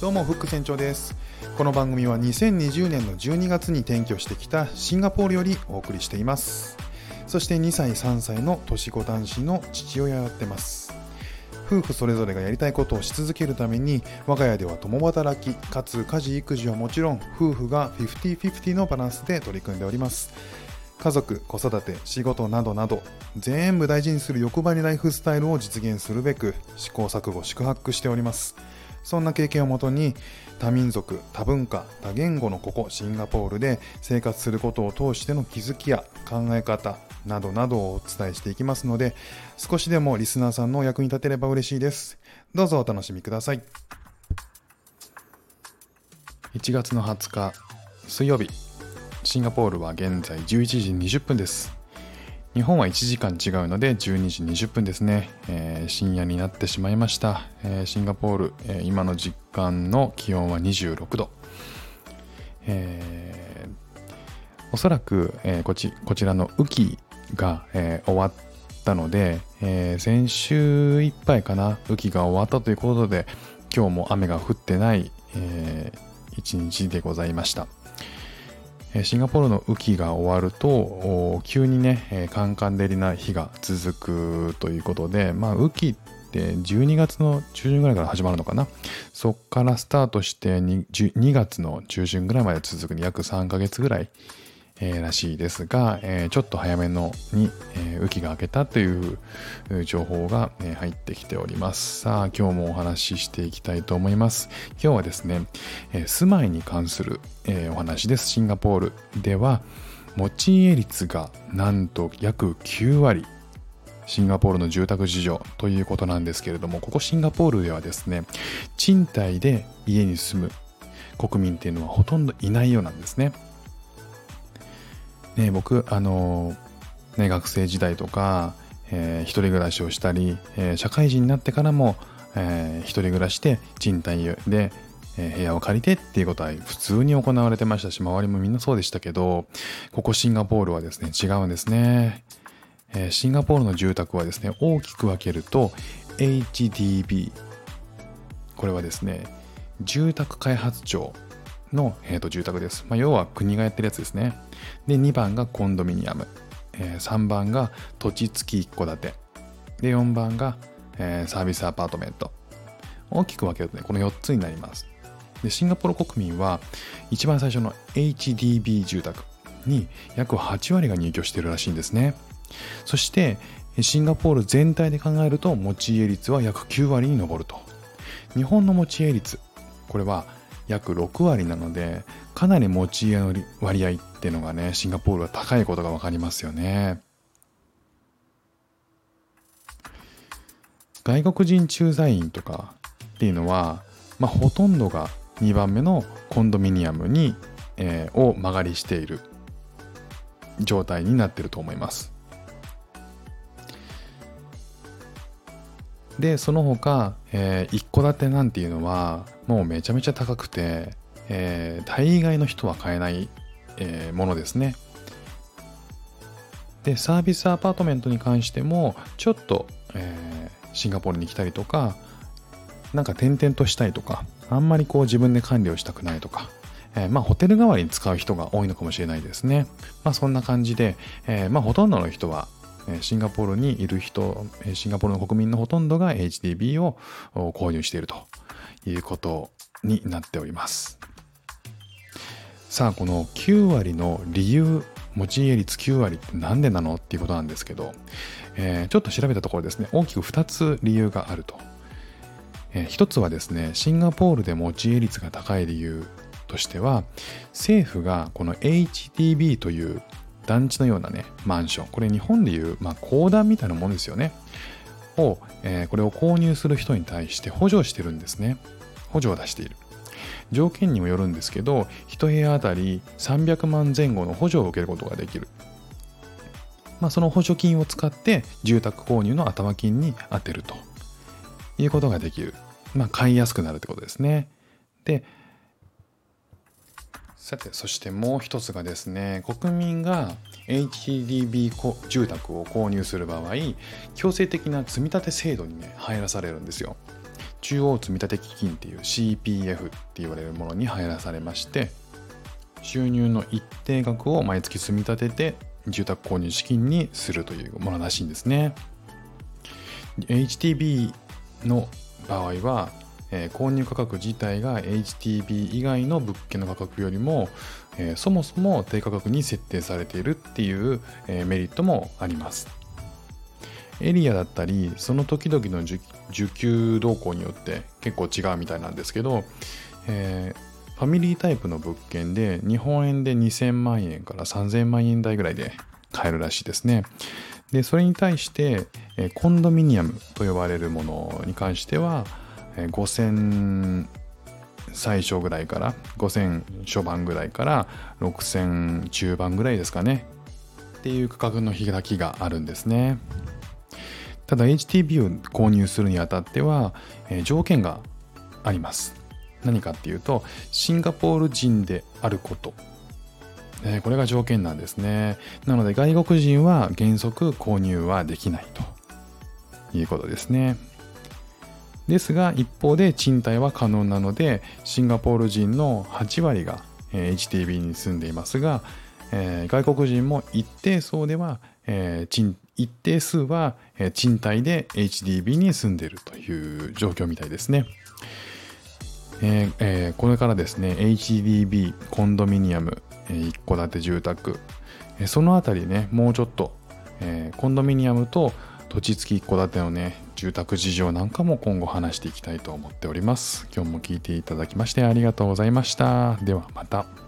どうもフック船長です。この番組は2020年の12月に転居してきたシンガポールよりお送りしています。そして2歳3歳の年子男子の父親をやってます。夫婦それぞれがやりたいことをし続けるために我が家では共働きかつ家事育児はもちろん夫婦が50-50のバランスで取り組んでおります。家族子育て仕事などなど全部大事にする欲張りライフスタイルを実現するべく試行錯誤宿泊しております。そんな経験をもとに多民族多文化多言語のここシンガポールで生活することを通しての気づきや考え方などなどをお伝えしていきますので少しでもリスナーさんのお役に立てれば嬉しいです。どうぞお楽しみください。1月の20日水曜日シンガポールは現在11時20分です。日本は1時間違うので12時20分ですね、えー、深夜になってしまいました、えー、シンガポール、えー、今の実感の気温は26度、えおそらく、えこちこちらの雨季が、え終わったので、え先週いっぱいかな雨季が終わったということで今日も雨が降ってない、え一日でございました。シンガポールの雨季が終わると急にねカンカン照りな日が続くということで、まあ、雨季って12月の中旬ぐらいから始まるのかな。そっからスタートして 2, 2月の中旬ぐらいまで続く約3ヶ月ぐらいえー、らしいですが、えー、ちょっと早めのに、えー、雨季が明けたという情報が、え入ってきております。さあ、今日もお話ししていきたいと思います。今日はですね、え住まいに関する、えお話です。シンガポールでは、持ち家率がなんと約9割シンガポールの住宅事情ということなんですけれどもここシンガポールではですね賃貸で家に住む国民っていうのはほとんどいないようなんですねね、僕、あのね、学生時代とか、えー、一人暮らしをしたり、えー、社会人になってからも、えー、一人暮らしで賃貸で、えー、部屋を借りてっていうことは普通に行われてましたし、周りもみんなそうでしたけど、ここシンガポールはですね、違うんですね。えー、シンガポールの住宅はですね、大きく分けると HDB。これはですね、住宅開発庁の、えー、と住宅です。まあ、要は国がやってるやつですね。で、2番がコンドミニアム。えー、3番が土地付き一戸建て。で、4番が、えー、サービスアパートメント。大きく分けるとね、この4つになります。で、シンガポール国民は、一番最初の HDB 住宅に約8割が入居してるらしいんですね。そして、シンガポール全体で考えると持ち家率は約9割に上ると。日本の持ち家率、これは約6割なのでかなり持ち家の割合っていうのがねシンガポールは高いことが分かりますよね。外国人駐在員とかっていうのは、まあ、ほとんどが2番目のコンドミニアムに、えー、を間借りしている状態になってると思います。でその他、えー、一戸建てなんていうのはもうめちゃめちゃ高くて、えー、大概の人は買えない、えー、ものですねでサービスアパートメントに関してもちょっと、えー、シンガポールに来たりとかなんか転々としたいとかあんまりこう自分で管理をしたくないとかえー、まあホテル代わりに使う人が多いのかもしれないですね。まあそんな感じで、えー、まあほとんどの人はシンガポールにいる人、シンガポールの国民のほとんどが HDB を購入しているということになっております。さあ、この9割の理由、持ち家率9割って何でなのっていうことなんですけど、えー、ちょっと調べたところですね、大きく2つ理由があると。えー、1つはですね、シンガポールで持ち家率が高い理由としては、政府がこの HDB という団地のようなね、マンション。これ日本でいう、まあ、公団みたいなもんですよね。を、えー、これを購入する人に対して補助してるんですね。補助を出している。条件にもよるんですけど、1部屋あたり300万前後の補助を受けることができる。まあ、その補助金を使って住宅購入の頭金に充てるということができる。まあ、買いやすくなるってことですね。で、さてそしてもう一つがですね国民が HDB 住宅を購入する場合強制的な積立制度にね入らされるんですよ。中央積立基金っていう CPF って言われるものに入らされまして収入の一定額を毎月積み立てて住宅購入資金にするというものらしいんですね。HTB の場合は、えー、購入価格自体が HTB 以外の物件の価格よりも、えー、そもそも低価格に設定されているっていう、えー、メリットもありますエリアだったりその時々の受給動向によって結構違うみたいなんですけど、え、ファミリータイプの物件で日本円で2000万円から3000万円台ぐらいで買えるらしいですね。でそれに対して、えコンドミニアムと呼ばれるものに関しては、5000最初ぐらいから5000初版ぐらいから6000中盤ぐらいですかねっていう価格の開きがあるんですね。ただ HTB を購入するにあたっては、え、条件があります。何かっていうと、シンガポール人であること。え、これが条件なんですね。なので外国人は原則購入はできないということですね。ですが一方で賃貸は可能なのでシンガポール人の8割が HTB に住んでいますが、えー、外国人も一定層では、えー、賃一定数は賃貸で HDB に住んでいるという状況みたいですね。えーえー、これからですね、HDB、コンドミニアム、えー、一戸建て住宅、えー、そのあたりね、もうちょっと、えー、コンドミニアムと土地付き一戸建てのね、住宅事情なんかも今後話していきたいと思っております。今日も聞いていただきましてありがとうございました。ではまた。